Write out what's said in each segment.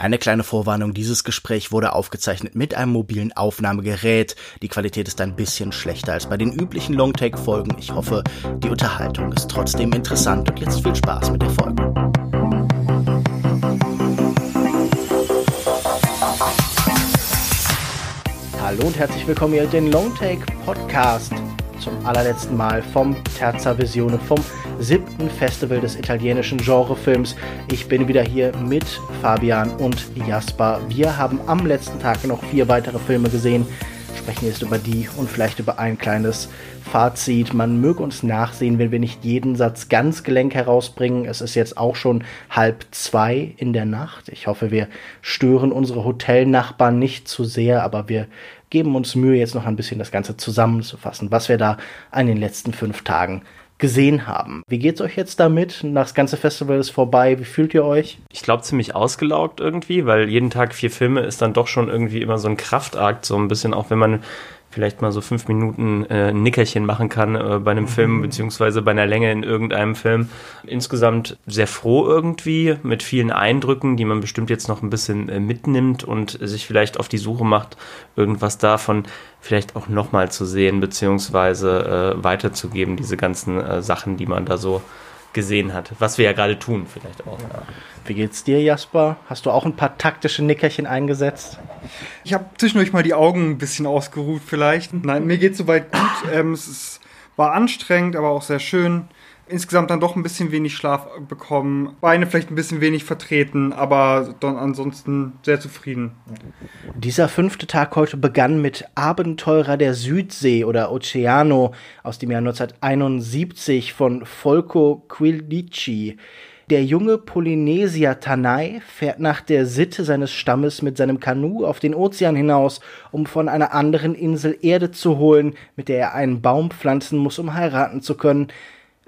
Eine kleine Vorwarnung, dieses Gespräch wurde aufgezeichnet mit einem mobilen Aufnahmegerät. Die Qualität ist ein bisschen schlechter als bei den üblichen Longtake-Folgen. Ich hoffe, die Unterhaltung ist trotzdem interessant und jetzt viel Spaß mit der Folge. Hallo und herzlich willkommen hier den Longtake Podcast zum allerletzten Mal vom Terza Visione, vom siebten Festival des italienischen Genrefilms. Ich bin wieder hier mit Fabian und Jasper. Wir haben am letzten Tag noch vier weitere Filme gesehen, sprechen jetzt über die und vielleicht über ein kleines Fazit. Man möge uns nachsehen, wenn wir nicht jeden Satz ganz gelenk herausbringen. Es ist jetzt auch schon halb zwei in der Nacht. Ich hoffe, wir stören unsere Hotelnachbarn nicht zu sehr, aber wir geben uns Mühe, jetzt noch ein bisschen das Ganze zusammenzufassen, was wir da an den letzten fünf Tagen gesehen haben. Wie geht's euch jetzt damit? Das ganze Festival ist vorbei. Wie fühlt ihr euch? Ich glaube ziemlich ausgelaugt irgendwie, weil jeden Tag vier Filme ist dann doch schon irgendwie immer so ein Kraftakt, so ein bisschen auch wenn man vielleicht mal so fünf Minuten äh, ein Nickerchen machen kann äh, bei einem mhm. Film, beziehungsweise bei einer Länge in irgendeinem Film. Insgesamt sehr froh irgendwie, mit vielen Eindrücken, die man bestimmt jetzt noch ein bisschen äh, mitnimmt und sich vielleicht auf die Suche macht, irgendwas davon vielleicht auch nochmal zu sehen, beziehungsweise äh, weiterzugeben, diese ganzen äh, Sachen, die man da so gesehen hat. Was wir ja gerade tun, vielleicht auch. Ja. Wie geht's dir, Jasper? Hast du auch ein paar taktische Nickerchen eingesetzt? Ich habe zwischendurch mal die Augen ein bisschen ausgeruht, vielleicht. Nein, mir geht's soweit gut. Ähm, es ist, war anstrengend, aber auch sehr schön insgesamt dann doch ein bisschen wenig Schlaf bekommen, Beine vielleicht ein bisschen wenig vertreten, aber dann ansonsten sehr zufrieden. Dieser fünfte Tag heute begann mit Abenteurer der Südsee oder Oceano aus dem Jahr 1971 von Folco Quilici. Der junge Polynesier Tanai fährt nach der Sitte seines Stammes mit seinem Kanu auf den Ozean hinaus, um von einer anderen Insel Erde zu holen, mit der er einen Baum pflanzen muss, um heiraten zu können.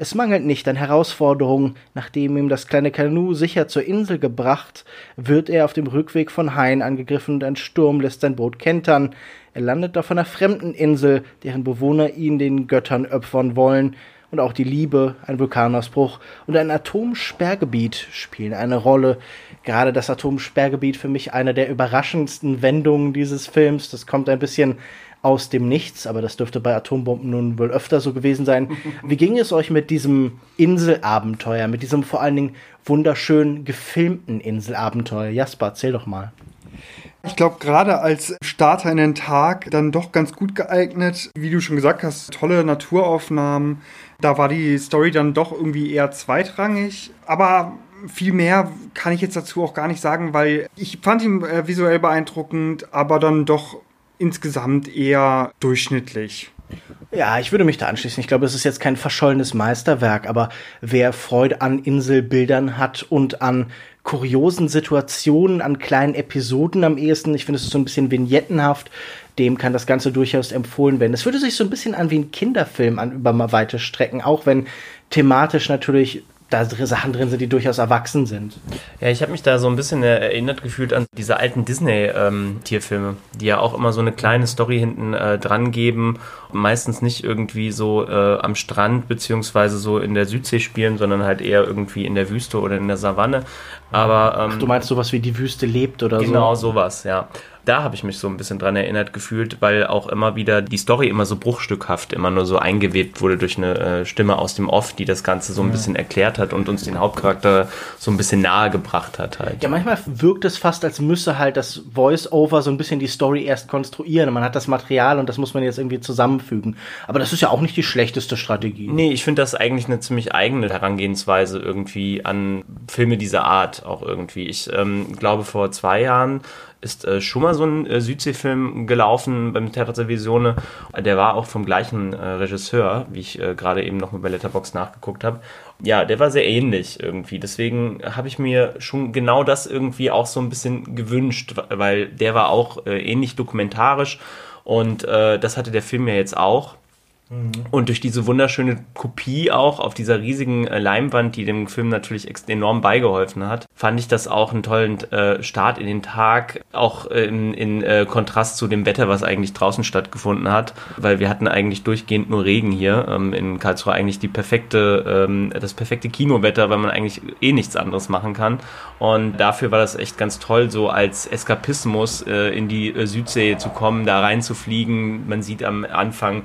Es mangelt nicht an Herausforderungen. Nachdem ihm das kleine Kanu sicher zur Insel gebracht, wird er auf dem Rückweg von Haien angegriffen und ein Sturm lässt sein Boot kentern. Er landet auf einer fremden Insel, deren Bewohner ihn den Göttern opfern wollen. Und auch die Liebe, ein Vulkanausbruch und ein Atomsperrgebiet spielen eine Rolle. Gerade das Atomsperrgebiet für mich eine der überraschendsten Wendungen dieses Films. Das kommt ein bisschen aus dem Nichts, aber das dürfte bei Atombomben nun wohl öfter so gewesen sein. Wie ging es euch mit diesem Inselabenteuer, mit diesem vor allen Dingen wunderschön gefilmten Inselabenteuer? Jasper, erzähl doch mal. Ich glaube, gerade als Starter in den Tag dann doch ganz gut geeignet. Wie du schon gesagt hast, tolle Naturaufnahmen. Da war die Story dann doch irgendwie eher zweitrangig. Aber viel mehr kann ich jetzt dazu auch gar nicht sagen, weil ich fand ihn äh, visuell beeindruckend, aber dann doch insgesamt eher durchschnittlich. Ja, ich würde mich da anschließen. Ich glaube, es ist jetzt kein verschollenes Meisterwerk, aber wer Freude an Inselbildern hat und an kuriosen Situationen, an kleinen Episoden am ehesten, ich finde es so ein bisschen vignettenhaft, dem kann das Ganze durchaus empfohlen werden. Es würde sich so ein bisschen an wie ein Kinderfilm an über weite Strecken, auch wenn thematisch natürlich da Sachen drin sind, die durchaus erwachsen sind. Ja, ich habe mich da so ein bisschen erinnert gefühlt an diese alten Disney-Tierfilme, ähm, die ja auch immer so eine kleine Story hinten äh, dran geben, meistens nicht irgendwie so äh, am Strand beziehungsweise so in der Südsee spielen, sondern halt eher irgendwie in der Wüste oder in der Savanne. Aber ähm, Ach, du meinst sowas wie die Wüste lebt oder genau so? Genau sowas, ja da habe ich mich so ein bisschen dran erinnert gefühlt, weil auch immer wieder die Story immer so bruchstückhaft immer nur so eingewebt wurde durch eine äh, Stimme aus dem Off, die das Ganze so ein ja. bisschen erklärt hat und uns den Hauptcharakter so ein bisschen nahe gebracht hat halt. Ja, manchmal wirkt es fast, als müsse halt das Voice-Over so ein bisschen die Story erst konstruieren. Man hat das Material und das muss man jetzt irgendwie zusammenfügen. Aber das ist ja auch nicht die schlechteste Strategie. Nee, ich finde das eigentlich eine ziemlich eigene Herangehensweise irgendwie an Filme dieser Art auch irgendwie. Ich ähm, glaube, vor zwei Jahren ist äh, schon mal so ein äh, Südseefilm gelaufen beim Terza Visione. Der war auch vom gleichen äh, Regisseur, wie ich äh, gerade eben noch mal bei Letterbox nachgeguckt habe. Ja, der war sehr ähnlich irgendwie. Deswegen habe ich mir schon genau das irgendwie auch so ein bisschen gewünscht, weil der war auch äh, ähnlich dokumentarisch und äh, das hatte der Film ja jetzt auch. Und durch diese wunderschöne Kopie auch auf dieser riesigen äh, Leinwand, die dem Film natürlich enorm beigeholfen hat, fand ich das auch einen tollen äh, Start in den Tag, auch äh, in, in äh, Kontrast zu dem Wetter, was eigentlich draußen stattgefunden hat, weil wir hatten eigentlich durchgehend nur Regen hier ähm, in Karlsruhe, eigentlich die perfekte, ähm, das perfekte Kinowetter, weil man eigentlich eh nichts anderes machen kann. Und dafür war das echt ganz toll, so als Eskapismus äh, in die äh, Südsee zu kommen, da reinzufliegen. Man sieht am Anfang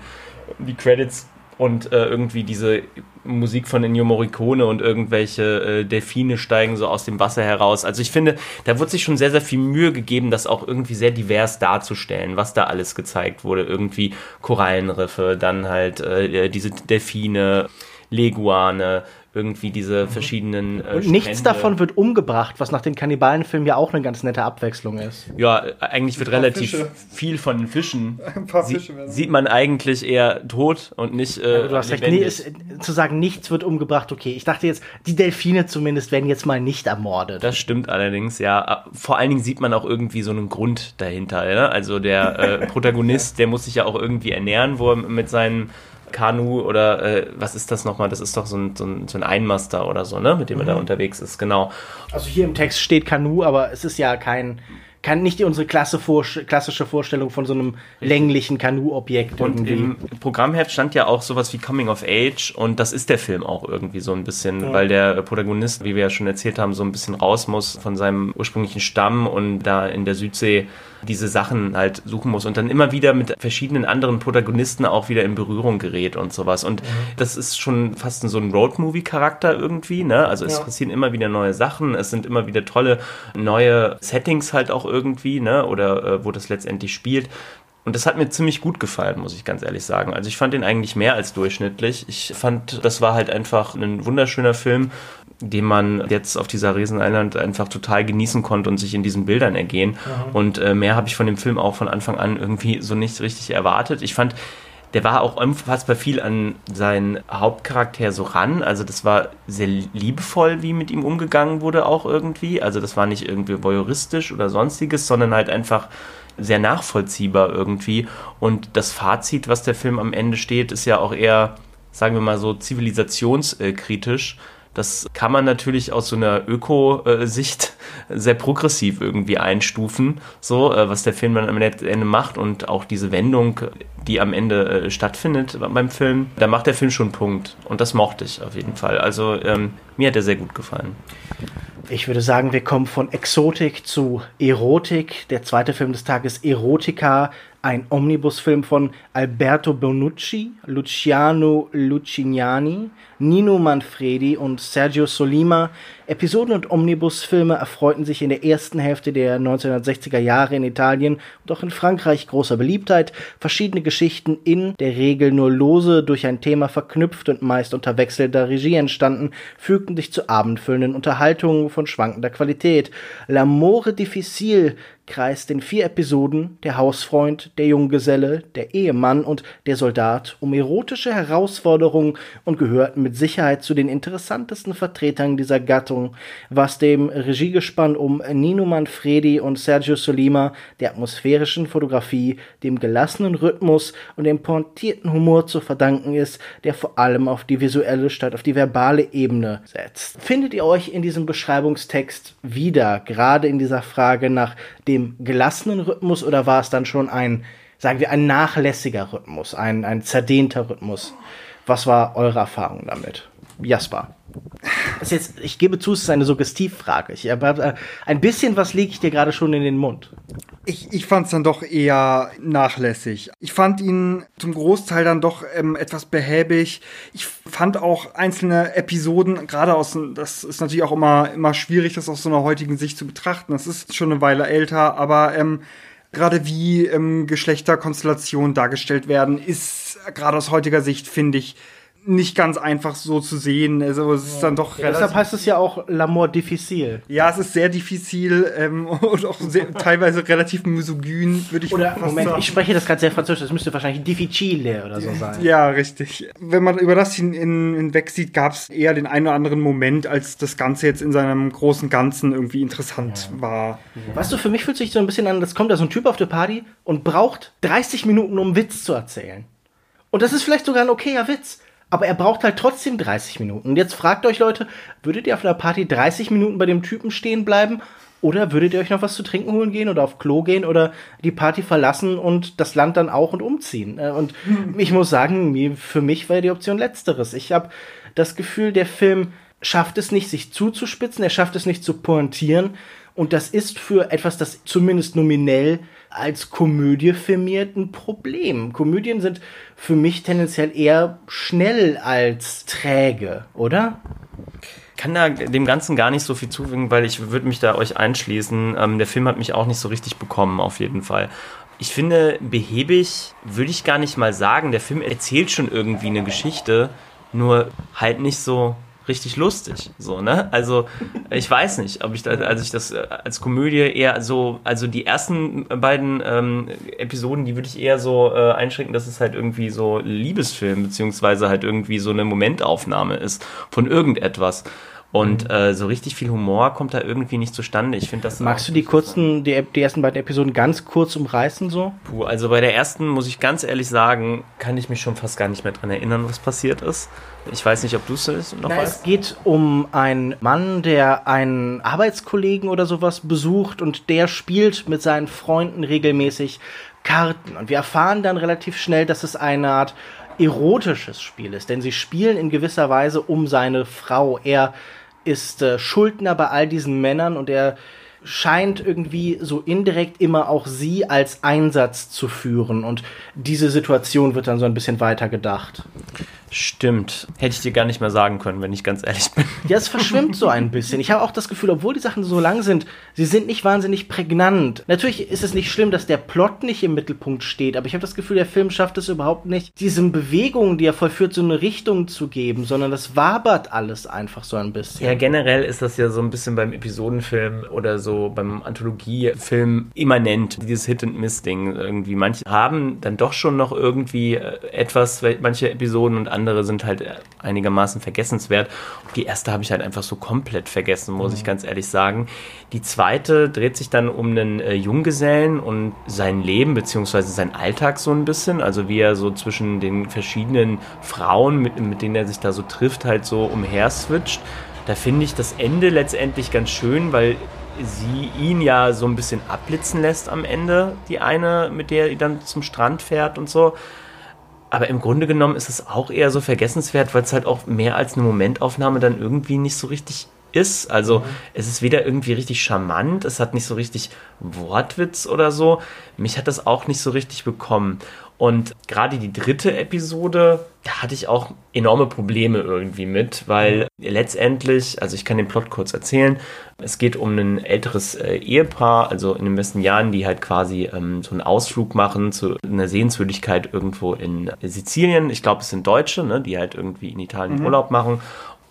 die Credits und äh, irgendwie diese Musik von Ennio Morricone und irgendwelche äh, Delfine steigen so aus dem Wasser heraus. Also ich finde, da wird sich schon sehr, sehr viel Mühe gegeben, das auch irgendwie sehr divers darzustellen, was da alles gezeigt wurde. Irgendwie Korallenriffe, dann halt äh, diese Delfine, Leguane, irgendwie diese verschiedenen. Äh, und nichts davon wird umgebracht, was nach den Kannibalenfilmen ja auch eine ganz nette Abwechslung ist. Ja, eigentlich wird relativ Fische. viel von den Fischen. Ein paar Fische sie, sieht man eigentlich eher tot und nicht. Äh, ja, du hast recht, nee, ist, zu sagen, nichts wird umgebracht, okay. Ich dachte jetzt, die Delfine zumindest werden jetzt mal nicht ermordet. Das stimmt allerdings, ja. Vor allen Dingen sieht man auch irgendwie so einen Grund dahinter. Ja? Also der äh, Protagonist, der muss sich ja auch irgendwie ernähren, wo er mit seinen Kanu oder äh, was ist das nochmal? Das ist doch so ein, so ein, so ein Einmaster oder so, ne? Mit dem mhm. er da mhm. unterwegs ist, genau. Also hier im Text steht Kanu, aber es ist ja kein, kann nicht unsere Klasse vor, klassische Vorstellung von so einem länglichen Kanu-Objekt. Und im Programmheft stand ja auch sowas wie Coming of Age und das ist der Film auch irgendwie so ein bisschen, ja. weil der Protagonist, wie wir ja schon erzählt haben, so ein bisschen raus muss von seinem ursprünglichen Stamm und da in der Südsee diese Sachen halt suchen muss und dann immer wieder mit verschiedenen anderen Protagonisten auch wieder in Berührung gerät und sowas. Und mhm. das ist schon fast so ein Roadmovie-Charakter irgendwie, ne? Also es ja. passieren immer wieder neue Sachen, es sind immer wieder tolle neue Settings halt auch irgendwie, ne? Oder äh, wo das letztendlich spielt. Und das hat mir ziemlich gut gefallen, muss ich ganz ehrlich sagen. Also ich fand den eigentlich mehr als durchschnittlich. Ich fand, das war halt einfach ein wunderschöner Film, den man jetzt auf dieser Riesen Island einfach total genießen konnte und sich in diesen Bildern ergehen. Mhm. Und äh, mehr habe ich von dem Film auch von Anfang an irgendwie so nicht richtig erwartet. Ich fand, der war auch unfassbar viel an seinen Hauptcharakter so ran. Also das war sehr liebevoll, wie mit ihm umgegangen wurde auch irgendwie. Also das war nicht irgendwie voyeuristisch oder sonstiges, sondern halt einfach sehr nachvollziehbar irgendwie. Und das Fazit, was der Film am Ende steht, ist ja auch eher, sagen wir mal so, zivilisationskritisch. Das kann man natürlich aus so einer Öko-Sicht sehr progressiv irgendwie einstufen, so äh, was der Film dann am Ende macht und auch diese Wendung, die am Ende äh, stattfindet beim Film, da macht der Film schon einen Punkt und das mochte ich auf jeden Fall. Also ähm, mir hat er sehr gut gefallen. Ich würde sagen, wir kommen von Exotik zu Erotik. Der zweite Film des Tages Erotica, ein Omnibusfilm von Alberto Bonucci, Luciano Lucignani, Nino Manfredi und Sergio Solima. Episoden- und Omnibusfilme erfreuten sich in der ersten Hälfte der 1960er Jahre in Italien und auch in Frankreich großer Beliebtheit. Verschiedene Geschichten in der Regel nur lose durch ein Thema verknüpft und meist unter wechselnder Regie entstanden, fügten sich zu abendfüllenden Unterhaltungen von schwankender Qualität. L'amore difficile kreist in vier Episoden der Hausfreund, der Junggeselle, der Ehemann und der Soldat um erotische Herausforderungen und gehörten mit Sicherheit zu den interessantesten Vertretern dieser Gattung, was dem Regiegespann um Nino Manfredi und Sergio Solima, der atmosphärischen Fotografie, dem gelassenen Rhythmus und dem pointierten Humor zu verdanken ist, der vor allem auf die visuelle statt auf die verbale Ebene setzt. Findet ihr euch in diesem Beschreibungstext wieder, gerade in dieser Frage nach dem gelassenen Rhythmus oder war es dann schon ein, sagen wir, ein nachlässiger Rhythmus, ein, ein zerdehnter Rhythmus? Was war eure Erfahrung damit? Jasper. Das jetzt, ich gebe zu, es ist eine Suggestivfrage. Ich, aber, äh, ein bisschen was lege ich dir gerade schon in den Mund. Ich, ich fand es dann doch eher nachlässig. Ich fand ihn zum Großteil dann doch ähm, etwas behäbig. Ich fand auch einzelne Episoden, gerade aus, das ist natürlich auch immer, immer schwierig, das aus so einer heutigen Sicht zu betrachten. Das ist schon eine Weile älter, aber ähm, gerade wie ähm, Geschlechterkonstellationen dargestellt werden, ist gerade aus heutiger Sicht, finde ich, nicht ganz einfach so zu sehen. Also es ist dann doch ja, Deshalb heißt es ja auch L'amour difficile. Ja, es ist sehr diffizil ähm, und auch sehr, teilweise relativ misogyn, würde ich oder, Moment, sagen. ich spreche das gerade sehr französisch, das müsste wahrscheinlich difficile oder so sein. Ja, richtig. Wenn man über das hin, in, hinweg sieht, gab es eher den einen oder anderen Moment, als das Ganze jetzt in seinem großen Ganzen irgendwie interessant ja. war. Weißt du, für mich fühlt sich so ein bisschen an, das kommt da so ein Typ auf der Party und braucht 30 Minuten, um Witz zu erzählen. Und das ist vielleicht sogar ein okayer Witz. Aber er braucht halt trotzdem 30 Minuten. Und jetzt fragt euch Leute, würdet ihr auf einer Party 30 Minuten bei dem Typen stehen bleiben? Oder würdet ihr euch noch was zu trinken holen gehen oder auf Klo gehen oder die Party verlassen und das Land dann auch und umziehen? Äh, und hm. ich muss sagen, für mich war die Option letzteres. Ich habe das Gefühl, der Film schafft es nicht, sich zuzuspitzen, er schafft es nicht zu pointieren. Und das ist für etwas, das zumindest nominell als Komödie firmiert, ein Problem. Komödien sind für mich tendenziell eher schnell als träge, oder? kann da dem Ganzen gar nicht so viel zufügen, weil ich würde mich da euch einschließen. Ähm, der Film hat mich auch nicht so richtig bekommen, auf jeden Fall. Ich finde, behäbig würde ich gar nicht mal sagen. Der Film erzählt schon irgendwie eine Geschichte, nur halt nicht so richtig lustig. So, ne? Also, ich weiß nicht, ob ich da, als ich das äh, als Komödie eher so, also die ersten beiden ähm, Episoden, die würde ich eher so äh, einschränken, dass es halt irgendwie so Liebesfilm, beziehungsweise halt irgendwie so eine Momentaufnahme ist von irgendetwas. Und mhm. äh, so richtig viel Humor kommt da irgendwie nicht zustande. Ich finde das. Magst du die kurzen, die, die ersten beiden Episoden ganz kurz umreißen so? Puh, also bei der ersten muss ich ganz ehrlich sagen, kann ich mich schon fast gar nicht mehr dran erinnern, was passiert ist. Ich weiß nicht, ob du es noch Na, weißt. Es geht um einen Mann, der einen Arbeitskollegen oder sowas besucht und der spielt mit seinen Freunden regelmäßig Karten. Und wir erfahren dann relativ schnell, dass es eine Art erotisches Spiel ist, denn sie spielen in gewisser Weise um seine Frau. Er ist äh, Schuldner bei all diesen Männern und er scheint irgendwie so indirekt immer auch sie als Einsatz zu führen und diese Situation wird dann so ein bisschen weiter gedacht. Stimmt. Hätte ich dir gar nicht mehr sagen können, wenn ich ganz ehrlich bin. Ja, es verschwimmt so ein bisschen. Ich habe auch das Gefühl, obwohl die Sachen so lang sind, sie sind nicht wahnsinnig prägnant. Natürlich ist es nicht schlimm, dass der Plot nicht im Mittelpunkt steht, aber ich habe das Gefühl, der Film schafft es überhaupt nicht, diesen Bewegungen, die er vollführt, so eine Richtung zu geben, sondern das wabert alles einfach so ein bisschen. Ja, generell ist das ja so ein bisschen beim Episodenfilm oder so beim Anthologiefilm immanent, dieses Hit-and-Miss-Ding irgendwie. Manche haben dann doch schon noch irgendwie äh, etwas, manche Episoden und andere sind halt einigermaßen vergessenswert. die erste habe ich halt einfach so komplett vergessen, muss mhm. ich ganz ehrlich sagen. Die zweite dreht sich dann um einen äh, Junggesellen und sein Leben beziehungsweise sein Alltag so ein bisschen. Also wie er so zwischen den verschiedenen Frauen, mit, mit denen er sich da so trifft, halt so umher switcht. Da finde ich das Ende letztendlich ganz schön, weil sie ihn ja so ein bisschen abblitzen lässt am Ende, die eine, mit der er dann zum Strand fährt und so. Aber im Grunde genommen ist es auch eher so vergessenswert, weil es halt auch mehr als eine Momentaufnahme dann irgendwie nicht so richtig ist. Also mhm. es ist weder irgendwie richtig charmant, es hat nicht so richtig Wortwitz oder so. Mich hat das auch nicht so richtig bekommen. Und gerade die dritte Episode, da hatte ich auch enorme Probleme irgendwie mit, weil letztendlich, also ich kann den Plot kurz erzählen, es geht um ein älteres äh, Ehepaar, also in den besten Jahren, die halt quasi ähm, so einen Ausflug machen zu einer Sehenswürdigkeit irgendwo in Sizilien. Ich glaube, es sind Deutsche, ne, die halt irgendwie in Italien mhm. Urlaub machen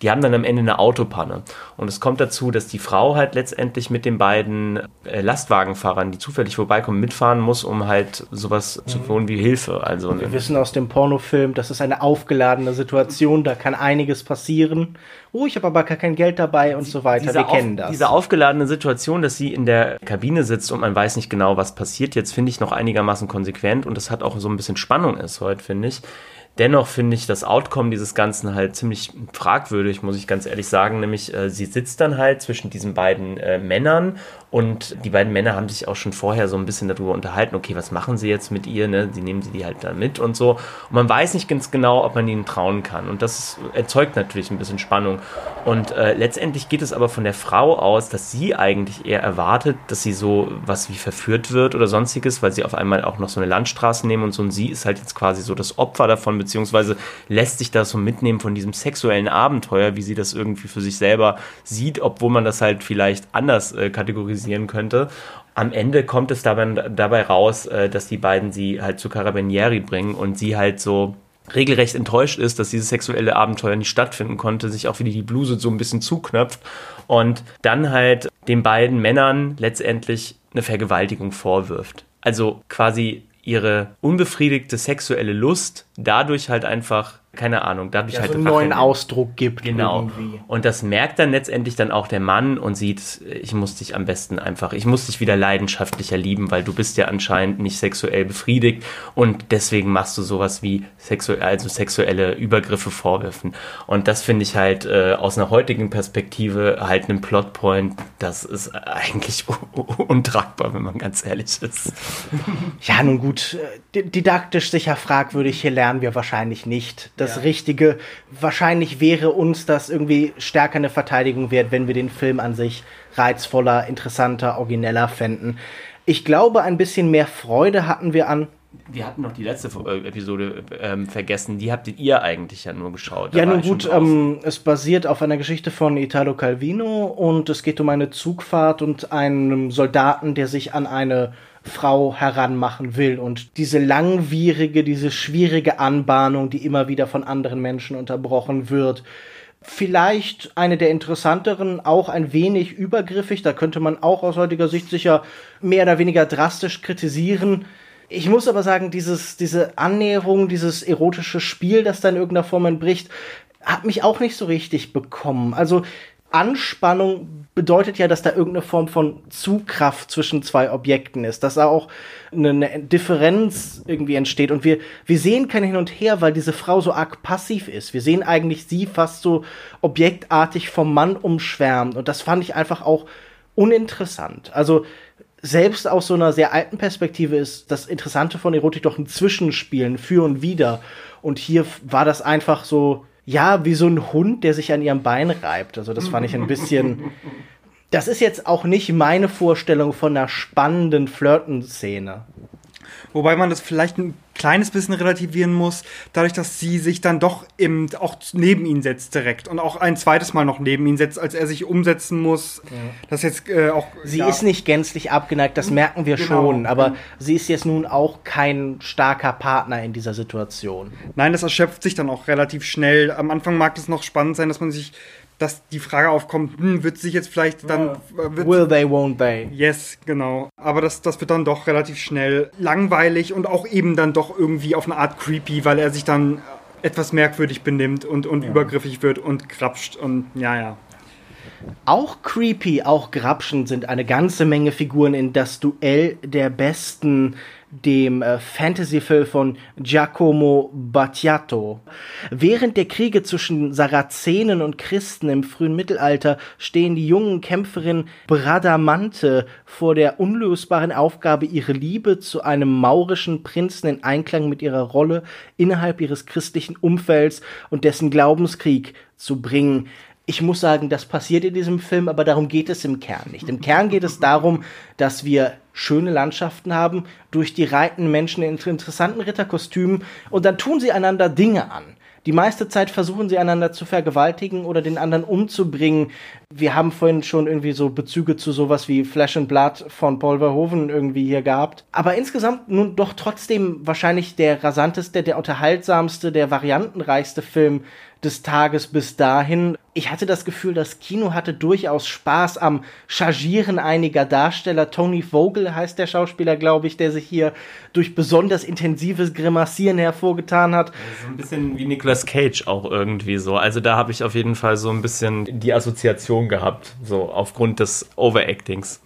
die haben dann am Ende eine Autopanne. Und es kommt dazu, dass die Frau halt letztendlich mit den beiden äh, Lastwagenfahrern, die zufällig vorbeikommen, mitfahren muss, um halt sowas mhm. zu tun wie Hilfe. Also wir wissen aus dem Pornofilm, das ist eine aufgeladene Situation, da kann einiges passieren. Oh, ich habe aber gar kein Geld dabei und so weiter. wir kennen das. Diese aufgeladene Situation, dass sie in der Kabine sitzt und man weiß nicht genau, was passiert, jetzt finde ich noch einigermaßen konsequent und das hat auch so ein bisschen Spannung ist heute, finde ich. Dennoch finde ich das Outcome dieses Ganzen halt ziemlich fragwürdig, muss ich ganz ehrlich sagen. Nämlich, äh, sie sitzt dann halt zwischen diesen beiden äh, Männern und die beiden Männer haben sich auch schon vorher so ein bisschen darüber unterhalten, okay, was machen sie jetzt mit ihr, ne? Sie nehmen sie die halt da mit und so. Und man weiß nicht ganz genau, ob man ihnen trauen kann. Und das erzeugt natürlich ein bisschen Spannung. Und äh, letztendlich geht es aber von der Frau aus, dass sie eigentlich eher erwartet, dass sie so was wie verführt wird oder sonstiges, weil sie auf einmal auch noch so eine Landstraße nehmen und so. Und sie ist halt jetzt quasi so das Opfer davon, beziehungsweise lässt sich das so mitnehmen von diesem sexuellen Abenteuer, wie sie das irgendwie für sich selber sieht, obwohl man das halt vielleicht anders äh, kategorisiert kritisieren könnte. Am Ende kommt es dabei, dabei raus, äh, dass die beiden sie halt zu Carabinieri bringen und sie halt so regelrecht enttäuscht ist, dass dieses sexuelle Abenteuer nicht stattfinden konnte, sich auch wieder die Bluse so ein bisschen zuknöpft und dann halt den beiden Männern letztendlich eine Vergewaltigung vorwirft. Also quasi ihre unbefriedigte sexuelle Lust dadurch halt einfach keine Ahnung, dadurch ja, halt so einen neuen Ausdruck gibt. Genau. Irgendwie. Und das merkt dann letztendlich dann auch der Mann und sieht, ich muss dich am besten einfach, ich muss dich wieder leidenschaftlicher lieben, weil du bist ja anscheinend nicht sexuell befriedigt und deswegen machst du sowas wie sexuell, also sexuelle Übergriffe vorwerfen. Und das finde ich halt äh, aus einer heutigen Perspektive halt einen Plotpoint, das ist eigentlich untragbar, wenn man ganz ehrlich ist. Ja, nun gut, äh, didaktisch sicher fragwürdig, hier lernen wir wahrscheinlich nicht. Das ja. Richtige, wahrscheinlich wäre uns das irgendwie stärker eine Verteidigung wert, wenn wir den Film an sich reizvoller, interessanter, origineller fänden. Ich glaube, ein bisschen mehr Freude hatten wir an wir hatten noch die letzte äh, Episode ähm, vergessen. Die habt ihr eigentlich ja nur geschaut. Ja, nun gut, ähm, es basiert auf einer Geschichte von Italo Calvino und es geht um eine Zugfahrt und einen Soldaten, der sich an eine Frau heranmachen will. Und diese langwierige, diese schwierige Anbahnung, die immer wieder von anderen Menschen unterbrochen wird, vielleicht eine der interessanteren, auch ein wenig übergriffig. Da könnte man auch aus heutiger Sicht sicher mehr oder weniger drastisch kritisieren. Ich muss aber sagen, dieses, diese Annäherung, dieses erotische Spiel, das da in irgendeiner Form entbricht, hat mich auch nicht so richtig bekommen. Also Anspannung bedeutet ja, dass da irgendeine Form von Zugkraft zwischen zwei Objekten ist, dass da auch eine, eine, Differenz irgendwie entsteht. Und wir, wir sehen kein Hin und Her, weil diese Frau so arg passiv ist. Wir sehen eigentlich sie fast so objektartig vom Mann umschwärmt. Und das fand ich einfach auch uninteressant. Also selbst aus so einer sehr alten Perspektive ist das Interessante von Erotik doch ein Zwischenspielen für und wieder. Und hier war das einfach so, ja, wie so ein Hund, der sich an ihrem Bein reibt. Also das fand ich ein bisschen. Das ist jetzt auch nicht meine Vorstellung von einer spannenden Flirten-Szene. Wobei man das vielleicht ein kleines bisschen relativieren muss, dadurch, dass sie sich dann doch eben auch neben ihn setzt direkt und auch ein zweites Mal noch neben ihn setzt, als er sich umsetzen muss. Ja. Das jetzt äh, auch. Sie ja. ist nicht gänzlich abgeneigt, das merken wir genau. schon, aber sie ist jetzt nun auch kein starker Partner in dieser Situation. Nein, das erschöpft sich dann auch relativ schnell. Am Anfang mag es noch spannend sein, dass man sich dass die Frage aufkommt, hm, wird sich jetzt vielleicht dann. Äh, Will they, won't they? Yes, genau. Aber das, das wird dann doch relativ schnell langweilig und auch eben dann doch irgendwie auf eine Art creepy, weil er sich dann etwas merkwürdig benimmt und, und ja. übergriffig wird und krapscht und ja, ja. Auch creepy, auch grapschen sind eine ganze Menge Figuren in das Duell der Besten dem äh, Fantasy-Film von Giacomo Battiato. Während der Kriege zwischen Sarazenen und Christen im frühen Mittelalter stehen die jungen Kämpferinnen Bradamante vor der unlösbaren Aufgabe, ihre Liebe zu einem maurischen Prinzen in Einklang mit ihrer Rolle innerhalb ihres christlichen Umfelds und dessen Glaubenskrieg zu bringen ich muss sagen, das passiert in diesem Film, aber darum geht es im Kern nicht. Im Kern geht es darum, dass wir schöne Landschaften haben, durch die reiten Menschen in interessanten Ritterkostümen und dann tun sie einander Dinge an. Die meiste Zeit versuchen sie einander zu vergewaltigen oder den anderen umzubringen. Wir haben vorhin schon irgendwie so Bezüge zu sowas wie Flash and Blood von Paul Verhoeven irgendwie hier gehabt. Aber insgesamt nun doch trotzdem wahrscheinlich der rasanteste, der unterhaltsamste, der variantenreichste Film des Tages bis dahin. Ich hatte das Gefühl, das Kino hatte durchaus Spaß am Chargieren einiger Darsteller. Tony Vogel heißt der Schauspieler, glaube ich, der sich hier durch besonders intensives Grimassieren hervorgetan hat. So ein bisschen wie Nicolas Cage auch irgendwie so. Also da habe ich auf jeden Fall so ein bisschen die Assoziation gehabt, so aufgrund des Overactings.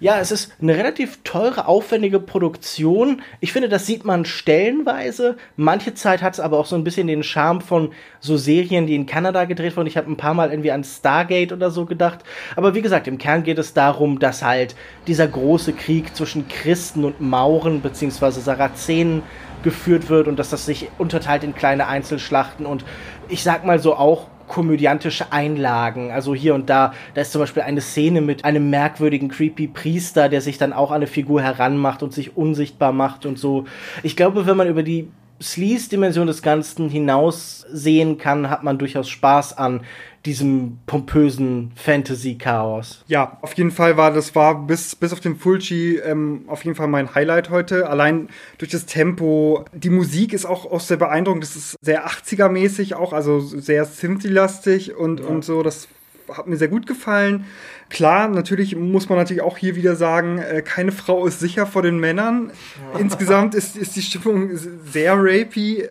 Ja, es ist eine relativ teure, aufwendige Produktion. Ich finde, das sieht man stellenweise. Manche Zeit hat es aber auch so ein bisschen den Charme von so Serien, die in Kanada gedreht wurden. Ich habe ein paar Mal irgendwie an Stargate oder so gedacht. Aber wie gesagt, im Kern geht es darum, dass halt dieser große Krieg zwischen Christen und Mauren beziehungsweise Sarazenen geführt wird und dass das sich unterteilt in kleine Einzelschlachten und ich sag mal so auch komödiantische Einlagen. Also hier und da, da ist zum Beispiel eine Szene mit einem merkwürdigen, creepy Priester, der sich dann auch an eine Figur heranmacht und sich unsichtbar macht und so. Ich glaube, wenn man über die Sleaze-Dimension des Ganzen hinaus sehen kann, hat man durchaus Spaß an diesem pompösen Fantasy-Chaos. Ja, auf jeden Fall war das war bis, bis auf den Fulci ähm, auf jeden Fall mein Highlight heute. Allein durch das Tempo. Die Musik ist auch, auch sehr beeindruckend. Das ist sehr 80er-mäßig auch, also sehr Synthie-lastig und, ja. und so. Das hat mir sehr gut gefallen. Klar, natürlich muss man natürlich auch hier wieder sagen, äh, keine Frau ist sicher vor den Männern. Ja. Insgesamt ist, ist die Stimmung sehr rapey.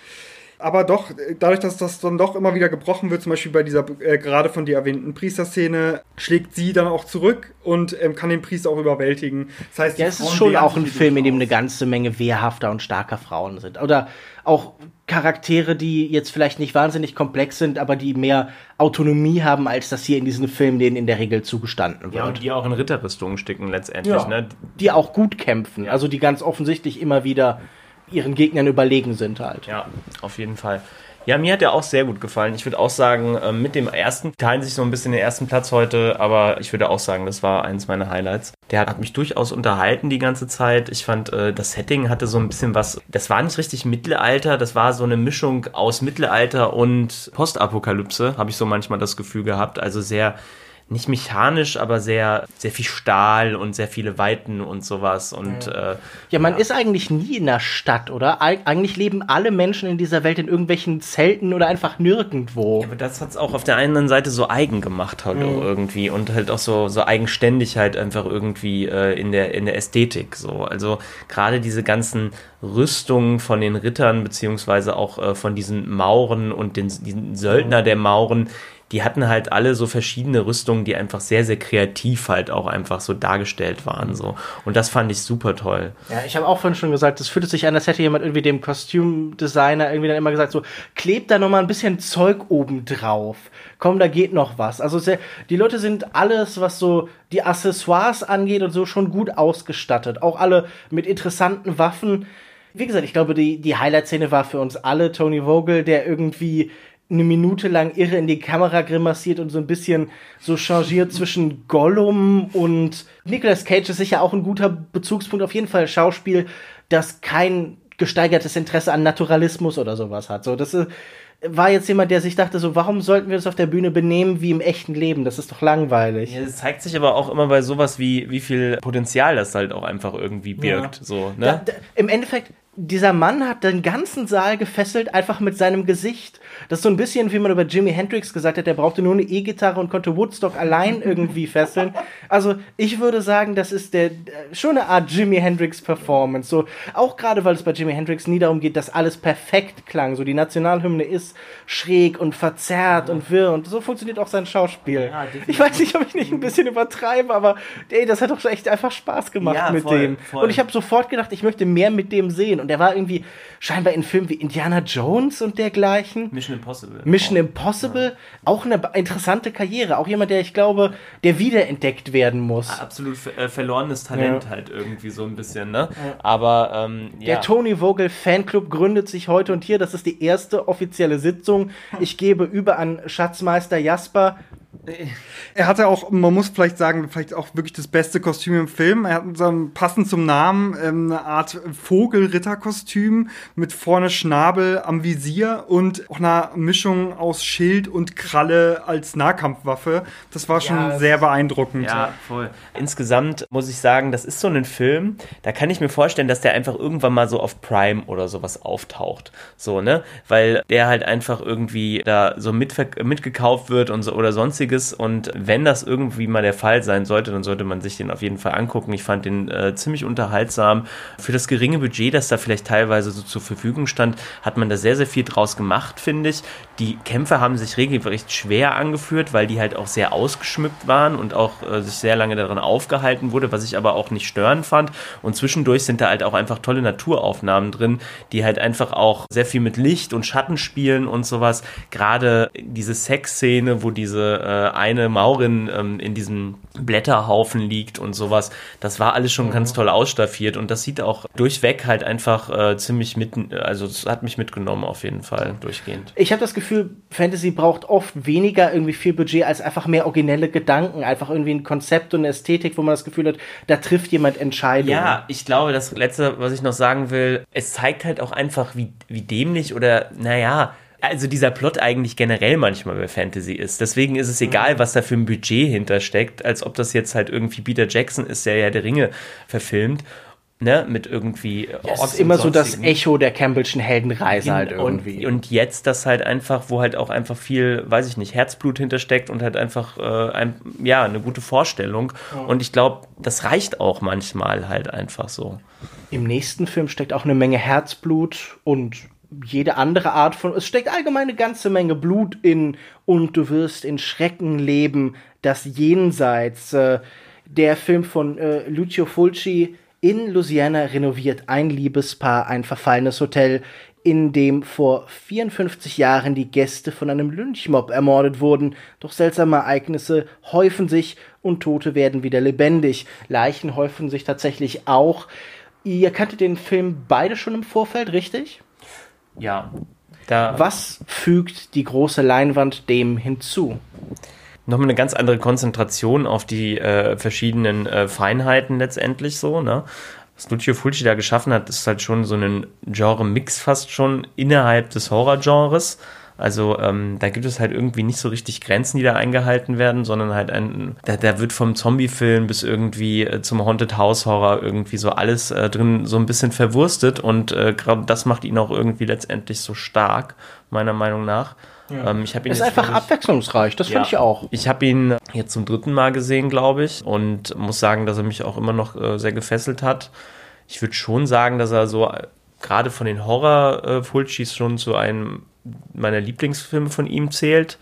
Aber doch, dadurch, dass das dann doch immer wieder gebrochen wird, zum Beispiel bei dieser äh, gerade von dir erwähnten Priesterszene, schlägt sie dann auch zurück und ähm, kann den Priester auch überwältigen. Das heißt, ja, es ist schon auch ein Film, in dem eine ganze Menge wehrhafter und starker Frauen sind. Oder auch Charaktere, die jetzt vielleicht nicht wahnsinnig komplex sind, aber die mehr Autonomie haben, als das hier in diesen Filmen denen in der Regel zugestanden wird. Ja, und die auch in Ritterrüstungen sticken letztendlich. Ja. Ne? Die auch gut kämpfen, also die ganz offensichtlich immer wieder ihren Gegnern überlegen sind halt. Ja, auf jeden Fall. Ja, mir hat der auch sehr gut gefallen. Ich würde auch sagen, ähm, mit dem ersten teilen sich so ein bisschen den ersten Platz heute, aber ich würde auch sagen, das war eines meiner Highlights. Der hat mich durchaus unterhalten die ganze Zeit. Ich fand, äh, das Setting hatte so ein bisschen was, das war nicht richtig Mittelalter, das war so eine Mischung aus Mittelalter und Postapokalypse, habe ich so manchmal das Gefühl gehabt. Also sehr nicht mechanisch, aber sehr, sehr viel Stahl und sehr viele Weiten und sowas. Und, ja. Äh, ja, man ja. ist eigentlich nie in der Stadt, oder? Eig eigentlich leben alle Menschen in dieser Welt in irgendwelchen Zelten oder einfach nirgendwo. Ja, aber das hat es auch auf der einen Seite so eigen gemacht halt mhm. irgendwie und halt auch so, so eigenständig halt einfach irgendwie äh, in, der, in der Ästhetik. So. Also gerade diese ganzen Rüstungen von den Rittern, beziehungsweise auch äh, von diesen Mauren und den, diesen Söldner der Mauren, die hatten halt alle so verschiedene Rüstungen, die einfach sehr, sehr kreativ halt auch einfach so dargestellt waren. So. Und das fand ich super toll. Ja, ich habe auch vorhin schon gesagt, es fühlte sich an, als hätte jemand irgendwie dem Kostümdesigner irgendwie dann immer gesagt, so, klebt da nochmal ein bisschen Zeug oben drauf. Komm, da geht noch was. Also sehr, die Leute sind alles, was so die Accessoires angeht und so, schon gut ausgestattet. Auch alle mit interessanten Waffen. Wie gesagt, ich glaube, die, die Highlight-Szene war für uns alle Tony Vogel, der irgendwie eine Minute lang irre in die Kamera grimassiert und so ein bisschen so changiert zwischen Gollum und Nicolas Cage ist sicher auch ein guter Bezugspunkt. Auf jeden Fall Schauspiel, das kein gesteigertes Interesse an Naturalismus oder sowas hat. So, das ist, war jetzt jemand, der sich dachte, so, warum sollten wir uns auf der Bühne benehmen wie im echten Leben? Das ist doch langweilig. Ja, es zeigt sich aber auch immer bei sowas wie, wie viel Potenzial das halt auch einfach irgendwie birgt. Ja. So, ne? Da, da, Im Endeffekt, dieser Mann hat den ganzen Saal gefesselt, einfach mit seinem Gesicht. Das ist so ein bisschen, wie man über Jimi Hendrix gesagt hat, der brauchte nur eine E-Gitarre und konnte Woodstock allein irgendwie fesseln. Also ich würde sagen, das ist der, schon eine Art Jimi Hendrix Performance. So, auch gerade, weil es bei Jimi Hendrix nie darum geht, dass alles perfekt klang. So, die Nationalhymne ist schräg und verzerrt ja. und wirr und so funktioniert auch sein Schauspiel. Ja, ich weiß nicht, ob ich nicht ein bisschen übertreibe, aber ey, das hat doch echt einfach Spaß gemacht ja, mit voll, dem. Voll. Und ich habe sofort gedacht, ich möchte mehr mit dem sehen. Und der war irgendwie scheinbar in Filmen wie Indiana Jones und dergleichen. Mission Impossible. Mission auch. Impossible, ja. auch eine interessante Karriere. Auch jemand, der ich glaube, der wiederentdeckt werden muss. Absolut äh, verlorenes Talent ja. halt irgendwie so ein bisschen, ne? Ja. Aber ähm, der Tony Vogel Fanclub gründet sich heute und hier. Das ist die erste offizielle Sitzung. Ich gebe über an Schatzmeister Jasper er hatte auch, man muss vielleicht sagen, vielleicht auch wirklich das beste Kostüm im Film. Er hat so passend zum Namen ähm, eine Art Vogelritterkostüm mit vorne Schnabel am Visier und auch eine Mischung aus Schild und Kralle als Nahkampfwaffe. Das war schon ja, sehr beeindruckend. Ja, voll. Insgesamt muss ich sagen, das ist so ein Film, da kann ich mir vorstellen, dass der einfach irgendwann mal so auf Prime oder sowas auftaucht. So, ne? Weil der halt einfach irgendwie da so mitgekauft wird und so oder sonstiges. Und wenn das irgendwie mal der Fall sein sollte, dann sollte man sich den auf jeden Fall angucken. Ich fand den äh, ziemlich unterhaltsam. Für das geringe Budget, das da vielleicht teilweise so zur Verfügung stand, hat man da sehr, sehr viel draus gemacht, finde ich. Die Kämpfe haben sich regelrecht schwer angeführt, weil die halt auch sehr ausgeschmückt waren und auch äh, sich sehr lange daran aufgehalten wurde, was ich aber auch nicht störend fand. Und zwischendurch sind da halt auch einfach tolle Naturaufnahmen drin, die halt einfach auch sehr viel mit Licht und Schatten spielen und sowas. Gerade diese Sexszene, wo diese eine Maurin ähm, in diesem Blätterhaufen liegt und sowas. Das war alles schon mhm. ganz toll ausstaffiert und das sieht auch durchweg halt einfach äh, ziemlich mitten, also es hat mich mitgenommen auf jeden Fall durchgehend. Ich habe das Gefühl, Fantasy braucht oft weniger irgendwie viel Budget als einfach mehr originelle Gedanken, einfach irgendwie ein Konzept und eine Ästhetik, wo man das Gefühl hat, da trifft jemand Entscheidungen. Ja, ich glaube, das letzte, was ich noch sagen will, es zeigt halt auch einfach, wie, wie dämlich oder naja, also dieser Plot eigentlich generell manchmal bei Fantasy ist. Deswegen ist es egal, mhm. was da für ein Budget hintersteckt, als ob das jetzt halt irgendwie Peter Jackson ist, der ja der Ringe verfilmt. Ne, mit irgendwie ja, Es ist immer so das Echo der Campbellschen Heldenreise halt irgendwie. Und, und, jetzt das halt einfach, wo halt auch einfach viel, weiß ich nicht, Herzblut hintersteckt und halt einfach äh, ein, ja, eine gute Vorstellung. Mhm. Und ich glaube, das reicht auch manchmal halt einfach so. Im nächsten Film steckt auch eine Menge Herzblut und jede andere Art von. Es steckt allgemein eine ganze Menge Blut in und du wirst in Schrecken leben, das Jenseits. Äh, der Film von äh, Lucio Fulci in Louisiana renoviert ein Liebespaar ein verfallenes Hotel, in dem vor 54 Jahren die Gäste von einem Lynchmob ermordet wurden. Doch seltsame Ereignisse häufen sich und Tote werden wieder lebendig. Leichen häufen sich tatsächlich auch. Ihr kanntet den Film beide schon im Vorfeld, richtig? Ja. Da Was fügt die große Leinwand dem hinzu? Nochmal eine ganz andere Konzentration auf die äh, verschiedenen äh, Feinheiten letztendlich so, ne? Was Lucio Fulci da geschaffen hat, ist halt schon so ein Genre-Mix fast schon innerhalb des Horror-Genres. Also ähm, da gibt es halt irgendwie nicht so richtig Grenzen, die da eingehalten werden, sondern halt ein, da, da wird vom Zombie-Film bis irgendwie äh, zum Haunted House Horror irgendwie so alles äh, drin so ein bisschen verwurstet und äh, gerade das macht ihn auch irgendwie letztendlich so stark, meiner Meinung nach. Ja. Ähm, ich ihn ist jetzt, einfach ich, abwechslungsreich, das ja, finde ich auch. Ich habe ihn jetzt zum dritten Mal gesehen, glaube ich, und muss sagen, dass er mich auch immer noch äh, sehr gefesselt hat. Ich würde schon sagen, dass er so äh, gerade von den Horror-Fulcis äh, schon zu einem meiner Lieblingsfilme von ihm zählt.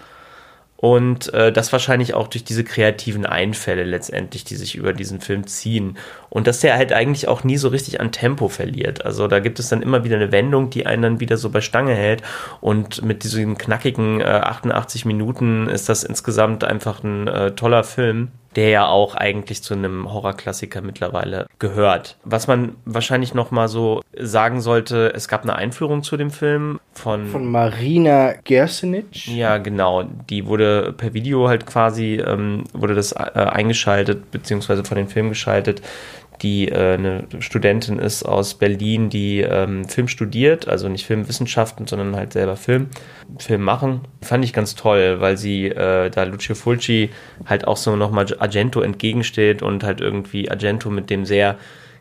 Und äh, das wahrscheinlich auch durch diese kreativen Einfälle letztendlich, die sich über diesen Film ziehen. Und dass der halt eigentlich auch nie so richtig an Tempo verliert. Also da gibt es dann immer wieder eine Wendung, die einen dann wieder so bei Stange hält. Und mit diesen knackigen äh, 88 Minuten ist das insgesamt einfach ein äh, toller Film der ja auch eigentlich zu einem Horrorklassiker mittlerweile gehört. Was man wahrscheinlich noch mal so sagen sollte, es gab eine Einführung zu dem Film von von Marina Gersenic. Ja, genau. Die wurde per Video halt quasi ähm, wurde das äh, eingeschaltet beziehungsweise von den Film geschaltet die äh, eine Studentin ist aus Berlin, die ähm, Film studiert, also nicht Filmwissenschaften, sondern halt selber Film, Film machen. Fand ich ganz toll, weil sie äh, da Lucio Fulci halt auch so nochmal Argento entgegensteht und halt irgendwie Argento mit dem sehr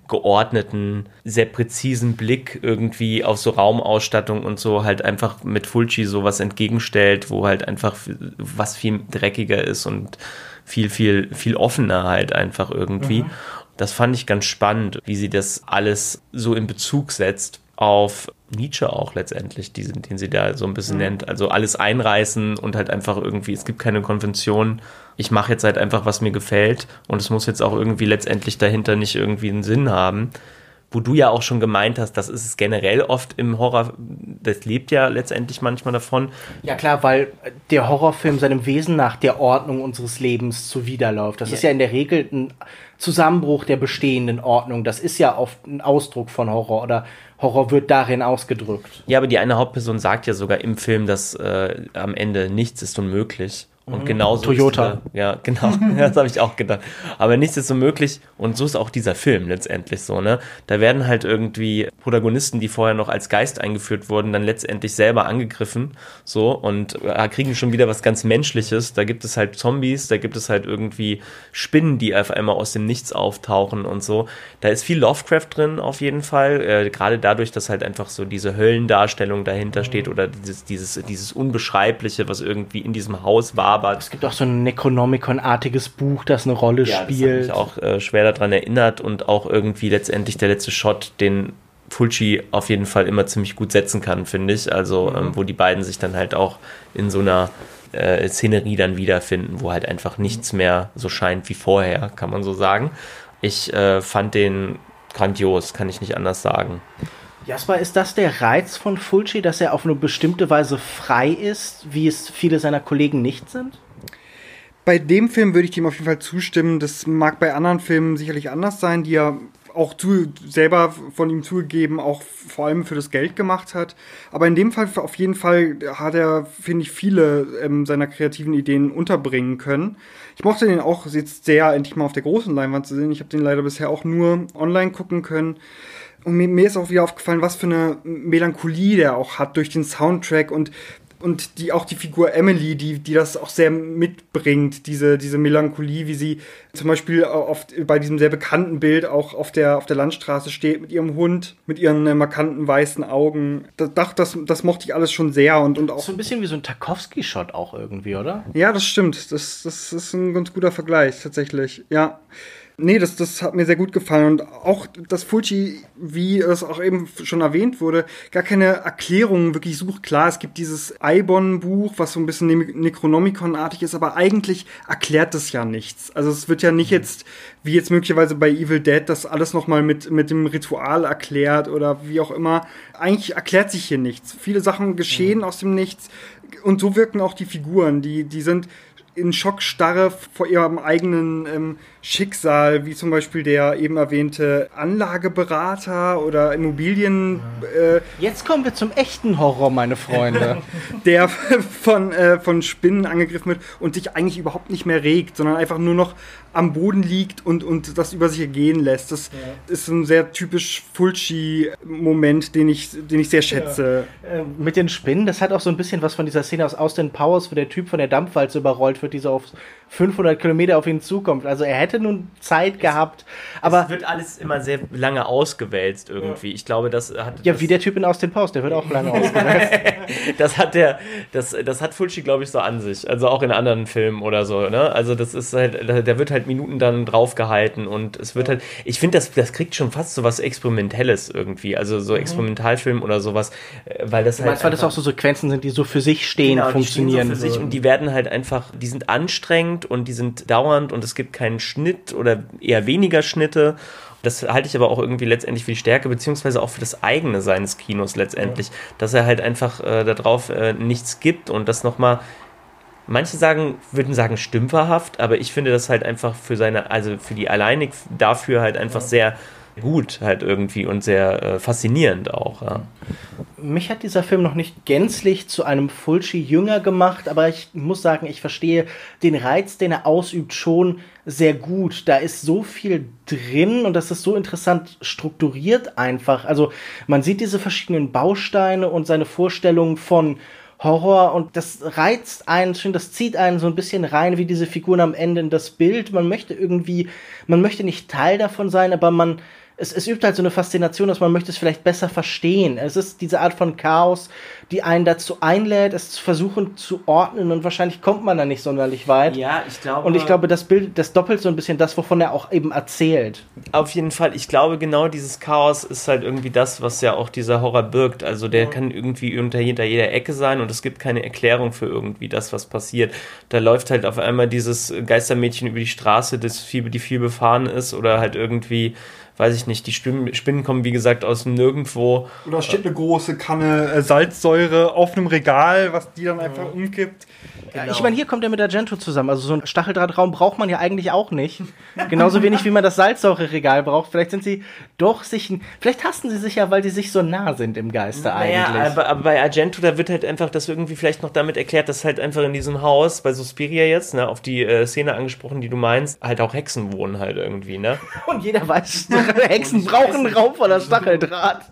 geordneten, sehr präzisen Blick irgendwie auf so Raumausstattung und so halt einfach mit Fulci sowas entgegenstellt, wo halt einfach was viel dreckiger ist und viel, viel, viel offener halt einfach irgendwie. Mhm. Das fand ich ganz spannend, wie sie das alles so in Bezug setzt auf Nietzsche auch letztendlich, diesen, den sie da so ein bisschen mhm. nennt. Also alles einreißen und halt einfach irgendwie, es gibt keine Konvention. Ich mache jetzt halt einfach, was mir gefällt und es muss jetzt auch irgendwie letztendlich dahinter nicht irgendwie einen Sinn haben wo du ja auch schon gemeint hast, das ist es generell oft im Horror, das lebt ja letztendlich manchmal davon. Ja klar, weil der Horrorfilm seinem Wesen nach der Ordnung unseres Lebens zuwiderläuft. Das yeah. ist ja in der Regel ein Zusammenbruch der bestehenden Ordnung. Das ist ja oft ein Ausdruck von Horror oder Horror wird darin ausgedrückt. Ja, aber die eine Hauptperson sagt ja sogar im Film, dass äh, am Ende nichts ist unmöglich. Und mhm. genauso Toyota. Der, ja, genau. das habe ich auch gedacht. Aber nichts ist so möglich. Und so ist auch dieser Film letztendlich so, ne? Da werden halt irgendwie Protagonisten, die vorher noch als Geist eingeführt wurden, dann letztendlich selber angegriffen. So und äh, kriegen schon wieder was ganz Menschliches. Da gibt es halt Zombies, da gibt es halt irgendwie Spinnen, die auf einmal aus dem Nichts auftauchen und so. Da ist viel Lovecraft drin, auf jeden Fall. Äh, Gerade dadurch, dass halt einfach so diese Höllendarstellung dahinter steht oder dieses, dieses, dieses Unbeschreibliche, was irgendwie in diesem Haus war aber es gibt auch so ein Necronomicon-artiges Buch, das eine Rolle ja, spielt. Das hat mich auch äh, schwer daran erinnert und auch irgendwie letztendlich der letzte Shot, den Fulci auf jeden Fall immer ziemlich gut setzen kann, finde ich. Also, mhm. ähm, wo die beiden sich dann halt auch in so einer äh, Szenerie dann wiederfinden, wo halt einfach nichts mehr so scheint wie vorher, kann man so sagen. Ich äh, fand den grandios, kann ich nicht anders sagen. Jasper, ist das der Reiz von Fulci, dass er auf eine bestimmte Weise frei ist, wie es viele seiner Kollegen nicht sind? Bei dem Film würde ich dem auf jeden Fall zustimmen. Das mag bei anderen Filmen sicherlich anders sein, die er auch zu, selber von ihm zugegeben, auch vor allem für das Geld gemacht hat. Aber in dem Fall auf jeden Fall hat er, finde ich, viele ähm, seiner kreativen Ideen unterbringen können. Ich mochte den auch jetzt sehr, endlich mal auf der großen Leinwand zu sehen. Ich habe den leider bisher auch nur online gucken können. Und mir, mir ist auch wieder aufgefallen, was für eine Melancholie der auch hat durch den Soundtrack und und die auch die Figur Emily, die, die das auch sehr mitbringt, diese, diese Melancholie, wie sie zum Beispiel oft bei diesem sehr bekannten Bild auch auf der, auf der Landstraße steht mit ihrem Hund, mit ihren äh, markanten weißen Augen. Das, das, das mochte ich alles schon sehr und, und auch. So ein bisschen wie so ein Tarkovsky-Shot auch irgendwie, oder? Ja, das stimmt. Das, das ist ein ganz guter Vergleich, tatsächlich. Ja. Nee, das, das hat mir sehr gut gefallen. Und auch, dass Fulci, wie es auch eben schon erwähnt wurde, gar keine Erklärungen wirklich sucht. Klar, es gibt dieses Eibon-Buch, was so ein bisschen ne Necronomicon-artig ist, aber eigentlich erklärt das ja nichts. Also es wird ja nicht jetzt, wie jetzt möglicherweise bei Evil Dead, das alles nochmal mit, mit dem Ritual erklärt oder wie auch immer. Eigentlich erklärt sich hier nichts. Viele Sachen geschehen mhm. aus dem Nichts. Und so wirken auch die Figuren. Die, die sind in Schockstarre vor ihrem eigenen ähm, Schicksal, wie zum Beispiel der eben erwähnte Anlageberater oder Immobilien. Äh, Jetzt kommen wir zum echten Horror, meine Freunde. der von, äh, von Spinnen angegriffen wird und sich eigentlich überhaupt nicht mehr regt, sondern einfach nur noch am Boden liegt und, und das über sich ergehen lässt. Das ja. ist ein sehr typisch Fulci-Moment, den ich, den ich sehr schätze. Ja. Äh, mit den Spinnen, das hat auch so ein bisschen was von dieser Szene aus Austin Powers, wo der Typ von der Dampfwalze überrollt wird, die so auf 500 Kilometer auf ihn zukommt. Also er hätte nun Zeit gehabt, aber... Es wird alles immer sehr lange ausgewälzt irgendwie. Ja. Ich glaube, das hat... Ja, wie der Typ in Austin Powers, der wird auch lange ausgewälzt. das hat der, das, das hat Fulci, glaube ich, so an sich. Also auch in anderen Filmen oder so, ne? Also das ist halt, der wird halt Minuten dann draufgehalten und es wird halt, ich finde, das, das kriegt schon fast so was Experimentelles irgendwie. Also so mhm. Experimentalfilm oder sowas, äh, weil das du halt. Meinst, weil das auch so Sequenzen sind, die so für sich stehen, genau, funktionieren. Die stehen so für sich und die werden halt einfach, die sind anstrengend und die sind dauernd und es gibt keinen Schnitt oder eher weniger Schnitte. Das halte ich aber auch irgendwie letztendlich für die Stärke, beziehungsweise auch für das eigene seines Kinos letztendlich, ja. dass er halt einfach äh, darauf äh, nichts gibt und das nochmal Manche sagen, würden sagen stümperhaft, aber ich finde das halt einfach für seine, also für die alleinig dafür halt einfach sehr gut halt irgendwie und sehr äh, faszinierend auch. Ja. Mich hat dieser Film noch nicht gänzlich zu einem Fulci-Jünger gemacht, aber ich muss sagen, ich verstehe den Reiz, den er ausübt, schon sehr gut. Da ist so viel drin und das ist so interessant strukturiert einfach. Also man sieht diese verschiedenen Bausteine und seine Vorstellungen von Horror und das reizt einen, schön, das zieht einen so ein bisschen rein, wie diese Figuren am Ende in das Bild. Man möchte irgendwie, man möchte nicht Teil davon sein, aber man, es, es übt halt so eine Faszination, dass man möchte es vielleicht besser verstehen. Es ist diese Art von Chaos, die einen dazu einlädt, es zu versuchen zu ordnen und wahrscheinlich kommt man da nicht sonderlich weit. Ja, ich glaube. Und ich glaube, das Bild, das doppelt so ein bisschen das, wovon er auch eben erzählt. Auf jeden Fall. Ich glaube, genau dieses Chaos ist halt irgendwie das, was ja auch dieser Horror birgt. Also der ja. kann irgendwie unter hinter jeder Ecke sein und es gibt keine Erklärung für irgendwie das, was passiert. Da läuft halt auf einmal dieses Geistermädchen über die Straße, das viel, die viel befahren ist oder halt irgendwie weiß ich nicht, die Spinnen kommen wie gesagt aus Nirgendwo. Oder steht eine große Kanne äh, Salzsäure auf einem Regal, was die dann einfach umkippt. Genau. Ich meine, hier kommt er mit Argento zusammen. Also so einen Stacheldrahtraum braucht man ja eigentlich auch nicht. Genauso wenig wie man das Salzsäure-Regal braucht. Vielleicht sind sie doch sich. Vielleicht hassen sie sich ja, weil sie sich so nah sind im Geiste naja, eigentlich. Aber, aber bei Argento, da wird halt einfach das irgendwie vielleicht noch damit erklärt, dass halt einfach in diesem Haus, bei Suspiria jetzt, ne, auf die äh, Szene angesprochen, die du meinst, halt auch Hexen wohnen halt irgendwie, ne? Und jeder weiß, Hexen brauchen Raum voller Stacheldraht.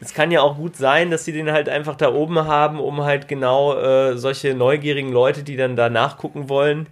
Es kann ja auch gut sein, dass sie den halt einfach da oben haben, um halt genau äh, solche neugierigen Leute, die dann da nachgucken wollen.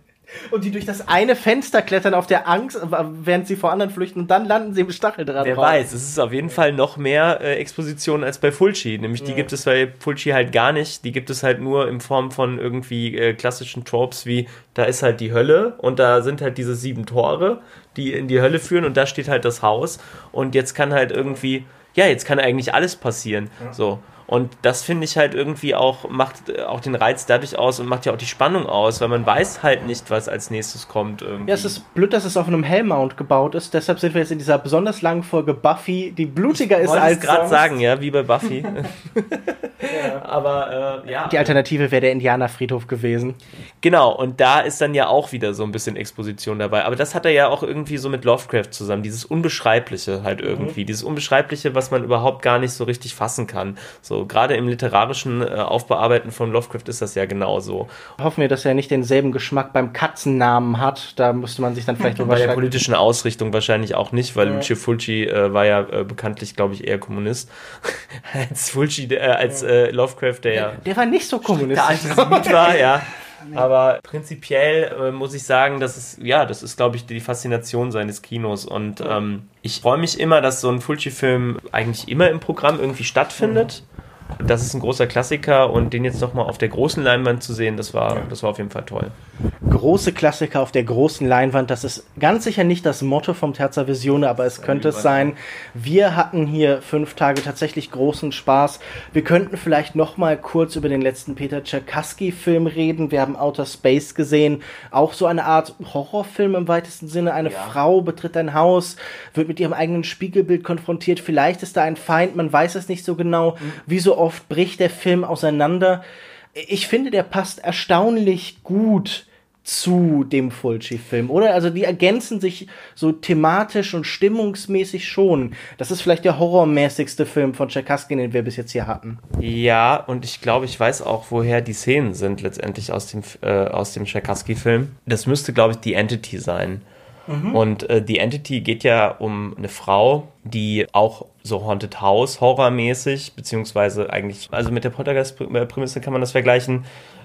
Und die durch das eine Fenster klettern auf der Angst, während sie vor anderen flüchten und dann landen sie im Stacheldraht. Wer weiß, es ist auf jeden Fall noch mehr äh, Exposition als bei Fulci. Nämlich die ja. gibt es bei Fulci halt gar nicht. Die gibt es halt nur in Form von irgendwie äh, klassischen Tropes wie, da ist halt die Hölle und da sind halt diese sieben Tore, die in die Hölle führen und da steht halt das Haus. Und jetzt kann halt irgendwie, ja, jetzt kann eigentlich alles passieren. Ja. So. Und das finde ich halt irgendwie auch, macht äh, auch den Reiz dadurch aus und macht ja auch die Spannung aus, weil man weiß halt nicht, was als nächstes kommt. Irgendwie. Ja, es ist blöd, dass es auf einem Hellmount gebaut ist. Deshalb sind wir jetzt in dieser besonders langen Folge Buffy, die blutiger ich ist als. Ich gerade sagen, ja, wie bei Buffy. ja. Aber äh, ja. Die Alternative wäre der Indianerfriedhof gewesen. Genau, und da ist dann ja auch wieder so ein bisschen Exposition dabei. Aber das hat er ja auch irgendwie so mit Lovecraft zusammen. Dieses Unbeschreibliche halt irgendwie. Mhm. Dieses Unbeschreibliche, was man überhaupt gar nicht so richtig fassen kann. So so, gerade im literarischen äh, Aufbearbeiten von Lovecraft ist das ja genauso. Hoffen wir, dass er nicht denselben Geschmack beim Katzennamen hat. Da müsste man sich dann vielleicht drüber Bei der politischen Ausrichtung wahrscheinlich auch nicht, weil ja. Lucio Fulci äh, war ja äh, bekanntlich, glaube ich, eher Kommunist. als Fulci, äh, als äh, Lovecraft, der ja. Der war nicht so kommunistisch. Der war, ja. Aber prinzipiell äh, muss ich sagen, das ist, ja, das ist, glaube ich, die Faszination seines Kinos. Und ähm, ich freue mich immer, dass so ein Fulci-Film eigentlich immer im Programm irgendwie stattfindet. Mhm das ist ein großer Klassiker und den jetzt nochmal auf der großen Leinwand zu sehen, das war, das war auf jeden Fall toll. Große Klassiker auf der großen Leinwand, das ist ganz sicher nicht das Motto vom Terza Visione, aber es könnte es sein. Wir hatten hier fünf Tage tatsächlich großen Spaß. Wir könnten vielleicht nochmal kurz über den letzten Peter Czerkaski-Film reden. Wir haben Outer Space gesehen, auch so eine Art Horrorfilm im weitesten Sinne. Eine ja. Frau betritt ein Haus, wird mit ihrem eigenen Spiegelbild konfrontiert. Vielleicht ist da ein Feind, man weiß es nicht so genau. Mhm. Wie so oft bricht der Film auseinander. Ich finde, der passt erstaunlich gut zu dem Fulci-Film, oder? Also die ergänzen sich so thematisch und stimmungsmäßig schon. Das ist vielleicht der horrormäßigste Film von Tchaikovsky, den wir bis jetzt hier hatten. Ja, und ich glaube, ich weiß auch, woher die Szenen sind letztendlich aus dem, äh, aus dem Tchaikovsky-Film. Das müsste, glaube ich, die Entity sein. Mhm. Und äh, die Entity geht ja um eine Frau, die auch so Haunted House horrormäßig, beziehungsweise eigentlich, also mit der Poltergeist-Prämisse kann man das vergleichen,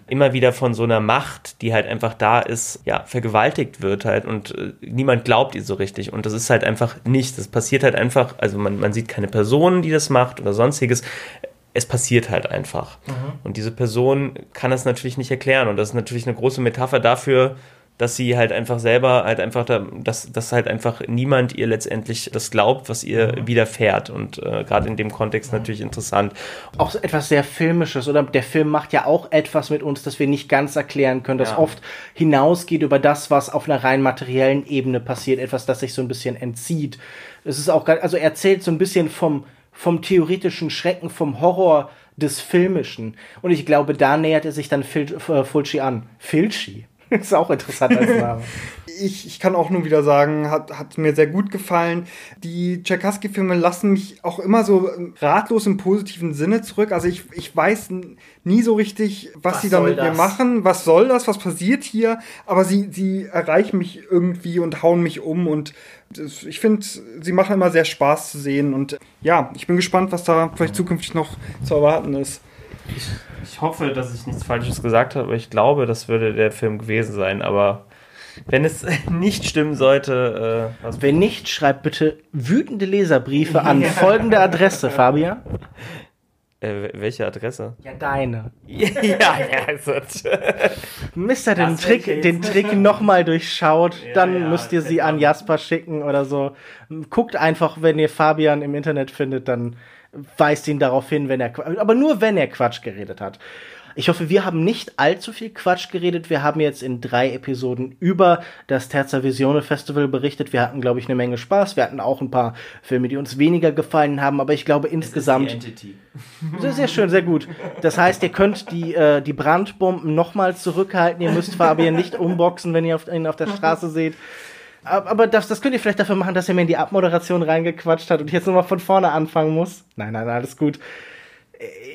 immer wieder von so einer Macht, die halt einfach da ist, ja, vergewaltigt wird halt und äh, niemand glaubt ihr so richtig. Und das ist halt einfach nichts. Das passiert halt einfach, also man, man sieht keine Person, die das macht oder sonstiges. Es passiert halt einfach. Mhm. Und diese Person kann das natürlich nicht erklären. Und das ist natürlich eine große Metapher dafür, dass sie halt einfach selber halt einfach da, dass, dass halt einfach niemand ihr letztendlich das glaubt, was ihr mhm. widerfährt und äh, gerade in dem Kontext mhm. natürlich interessant. Auch so etwas sehr filmisches oder der Film macht ja auch etwas mit uns, das wir nicht ganz erklären können, das ja. oft hinausgeht über das, was auf einer rein materiellen Ebene passiert, etwas, das sich so ein bisschen entzieht. Es ist auch, also er erzählt so ein bisschen vom vom theoretischen Schrecken, vom Horror des Filmischen. Und ich glaube, da nähert er sich dann Fil äh, Fulci an. Filci? ist auch interessant als Name. ich, ich kann auch nur wieder sagen, hat, hat mir sehr gut gefallen. Die Tchaikovsky-Filme lassen mich auch immer so ratlos im positiven Sinne zurück. Also ich, ich weiß nie so richtig, was, was sie da mit mir machen. Was soll das? Was passiert hier? Aber sie, sie erreichen mich irgendwie und hauen mich um und das, ich finde, sie machen immer sehr Spaß zu sehen und ja, ich bin gespannt, was da vielleicht zukünftig noch zu erwarten ist. Ich, ich hoffe, dass ich nichts Falsches gesagt habe, aber ich glaube, das würde der Film gewesen sein. Aber wenn es nicht stimmen sollte. Äh, wenn nicht, schreibt bitte wütende Leserbriefe an folgende Adresse, Fabian. Äh, welche Adresse? Ja, deine. ja, ja, also. Mister den das Trick, den Trick nochmal durchschaut, ja, dann ja, müsst ihr sie an Jasper schicken oder so. Guckt einfach, wenn ihr Fabian im Internet findet, dann weist ihn darauf hin, wenn er, aber nur wenn er Quatsch geredet hat. Ich hoffe, wir haben nicht allzu viel Quatsch geredet. Wir haben jetzt in drei Episoden über das Terza Visione Festival berichtet. Wir hatten, glaube ich, eine Menge Spaß. Wir hatten auch ein paar Filme, die uns weniger gefallen haben, aber ich glaube insgesamt. Sehr, sehr schön, sehr gut. Das heißt, ihr könnt die, äh, die Brandbomben nochmal zurückhalten. Ihr müsst Fabian nicht umboxen, wenn ihr auf, ihn auf der Straße seht. Aber das, das könnt ihr vielleicht dafür machen, dass er mir in die Abmoderation reingequatscht hat und ich jetzt nochmal von vorne anfangen muss. Nein, nein, alles gut.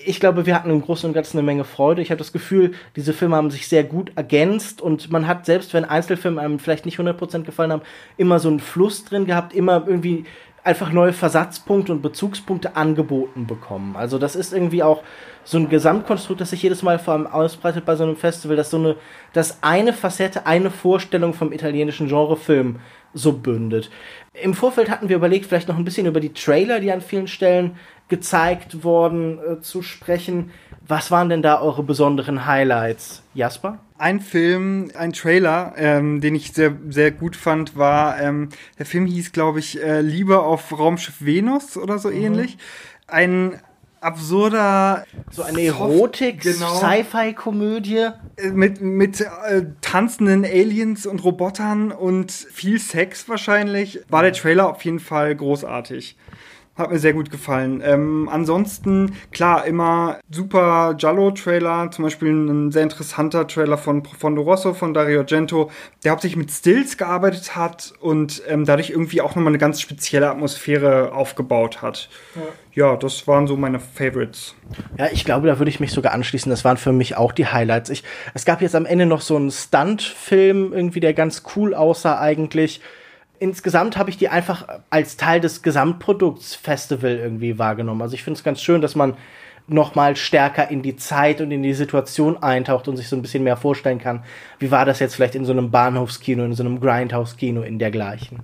Ich glaube, wir hatten im Großen und Ganzen eine Menge Freude. Ich habe das Gefühl, diese Filme haben sich sehr gut ergänzt und man hat, selbst wenn Einzelfilme einem vielleicht nicht 100% gefallen haben, immer so einen Fluss drin gehabt, immer irgendwie einfach neue Versatzpunkte und Bezugspunkte angeboten bekommen. Also das ist irgendwie auch so ein Gesamtkonstrukt, das sich jedes Mal vor allem ausbreitet bei so einem Festival, dass so eine, dass eine Facette, eine Vorstellung vom italienischen Genrefilm so bündet. Im Vorfeld hatten wir überlegt, vielleicht noch ein bisschen über die Trailer, die an vielen Stellen gezeigt worden, äh, zu sprechen. Was waren denn da eure besonderen Highlights, Jasper? Ein Film, ein Trailer, ähm, den ich sehr, sehr gut fand, war, ähm, der Film hieß, glaube ich, äh, Liebe auf Raumschiff Venus oder so mhm. ähnlich. Ein absurder. So eine Erotik, genau. Äh, mit, mit äh, tanzenden Aliens und Robotern und viel Sex wahrscheinlich. War der Trailer auf jeden Fall großartig. Hat mir sehr gut gefallen. Ähm, ansonsten, klar, immer super Giallo-Trailer, zum Beispiel ein sehr interessanter Trailer von Profondo Rosso von Dario Argento, der hauptsächlich mit Stills gearbeitet hat und ähm, dadurch irgendwie auch nochmal eine ganz spezielle Atmosphäre aufgebaut hat. Ja. ja. das waren so meine Favorites. Ja, ich glaube, da würde ich mich sogar anschließen. Das waren für mich auch die Highlights. Ich, es gab jetzt am Ende noch so einen Stunt-Film, irgendwie, der ganz cool aussah eigentlich insgesamt habe ich die einfach als Teil des Gesamtprodukts Festival irgendwie wahrgenommen. Also ich finde es ganz schön, dass man noch mal stärker in die Zeit und in die Situation eintaucht und sich so ein bisschen mehr vorstellen kann. Wie war das jetzt vielleicht in so einem Bahnhofskino, in so einem Grindhouse-Kino in dergleichen?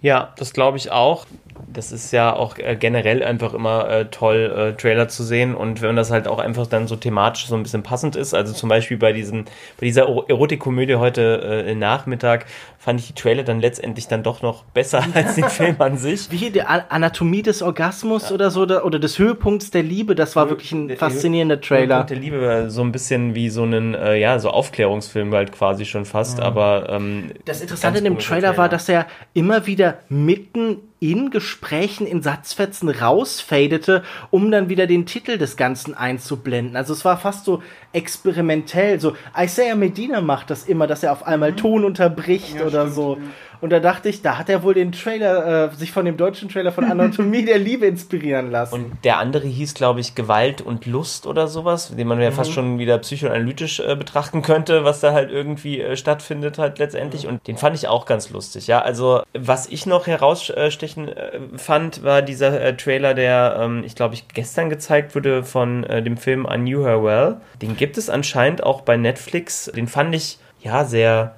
Ja, das glaube ich auch das ist ja auch äh, generell einfach immer äh, toll, äh, Trailer zu sehen. Und wenn das halt auch einfach dann so thematisch so ein bisschen passend ist, also zum Beispiel bei diesem, bei dieser Erotikkomödie heute äh, Nachmittag, fand ich die Trailer dann letztendlich dann doch noch besser als den Film an sich. Wie die Anatomie des Orgasmus ja. oder so, oder des Höhepunkts der Liebe, das war wirklich ein faszinierender Trailer. Höhepunkt der Liebe war so ein bisschen wie so ein, äh, ja, so Aufklärungsfilm halt quasi schon fast, ja. aber ähm, Das Interessante in dem Trailer, Trailer war, dass er immer wieder mitten in Gesprächen in Satzfetzen rausfadete, um dann wieder den Titel des Ganzen einzublenden. Also es war fast so experimentell. So Isaiah Medina macht das immer, dass er auf einmal mhm. Ton unterbricht ja, oder stimmt, so. Ja. Und da dachte ich, da hat er wohl den Trailer, äh, sich von dem deutschen Trailer von Anatomie der Liebe inspirieren lassen. Und der andere hieß, glaube ich, Gewalt und Lust oder sowas, den man ja mhm. fast schon wieder psychoanalytisch äh, betrachten könnte, was da halt irgendwie äh, stattfindet halt letztendlich. Mhm. Und den fand ich auch ganz lustig, ja. Also, was ich noch herausstechen äh, fand, war dieser äh, Trailer, der, ähm, ich glaube, ich gestern gezeigt wurde von äh, dem Film I Knew Her Well. Den gibt es anscheinend auch bei Netflix. Den fand ich, ja, sehr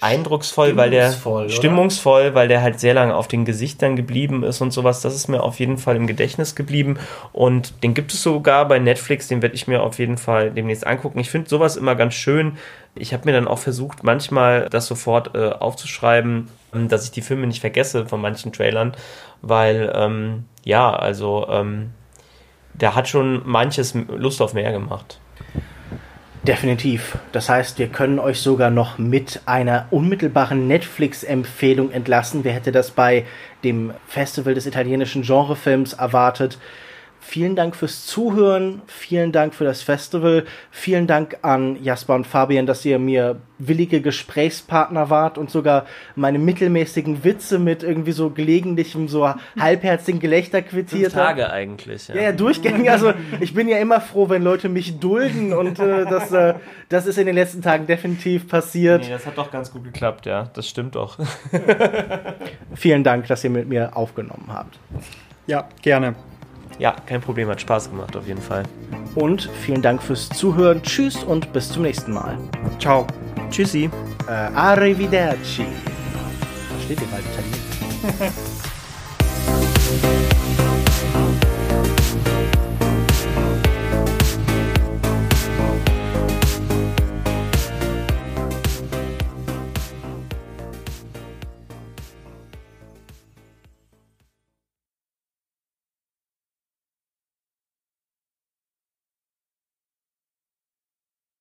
eindrucksvoll, weil der oder? stimmungsvoll, weil der halt sehr lange auf den Gesichtern geblieben ist und sowas. Das ist mir auf jeden Fall im Gedächtnis geblieben und den gibt es sogar bei Netflix. Den werde ich mir auf jeden Fall demnächst angucken. Ich finde sowas immer ganz schön. Ich habe mir dann auch versucht, manchmal das sofort äh, aufzuschreiben, ähm, dass ich die Filme nicht vergesse von manchen Trailern, weil ähm, ja, also ähm, der hat schon manches Lust auf mehr gemacht. Definitiv. Das heißt, wir können euch sogar noch mit einer unmittelbaren Netflix-Empfehlung entlassen. Wer hätte das bei dem Festival des italienischen Genrefilms erwartet? Vielen Dank fürs Zuhören, vielen Dank für das Festival, vielen Dank an Jasper und Fabian, dass ihr mir willige Gesprächspartner wart und sogar meine mittelmäßigen Witze mit irgendwie so gelegentlichem, so halbherzigen Gelächter quittiert habt. Tage eigentlich, ja. ja. Ja, durchgängig. Also ich bin ja immer froh, wenn Leute mich dulden und äh, das, äh, das ist in den letzten Tagen definitiv passiert. Nee, das hat doch ganz gut geklappt, ja. Das stimmt doch. vielen Dank, dass ihr mit mir aufgenommen habt. Ja, gerne. Ja, kein Problem, hat Spaß gemacht auf jeden Fall. Und vielen Dank fürs Zuhören. Tschüss und bis zum nächsten Mal. Ciao. Tschüssi. Äh, arrivederci. Versteht ihr bald Italien?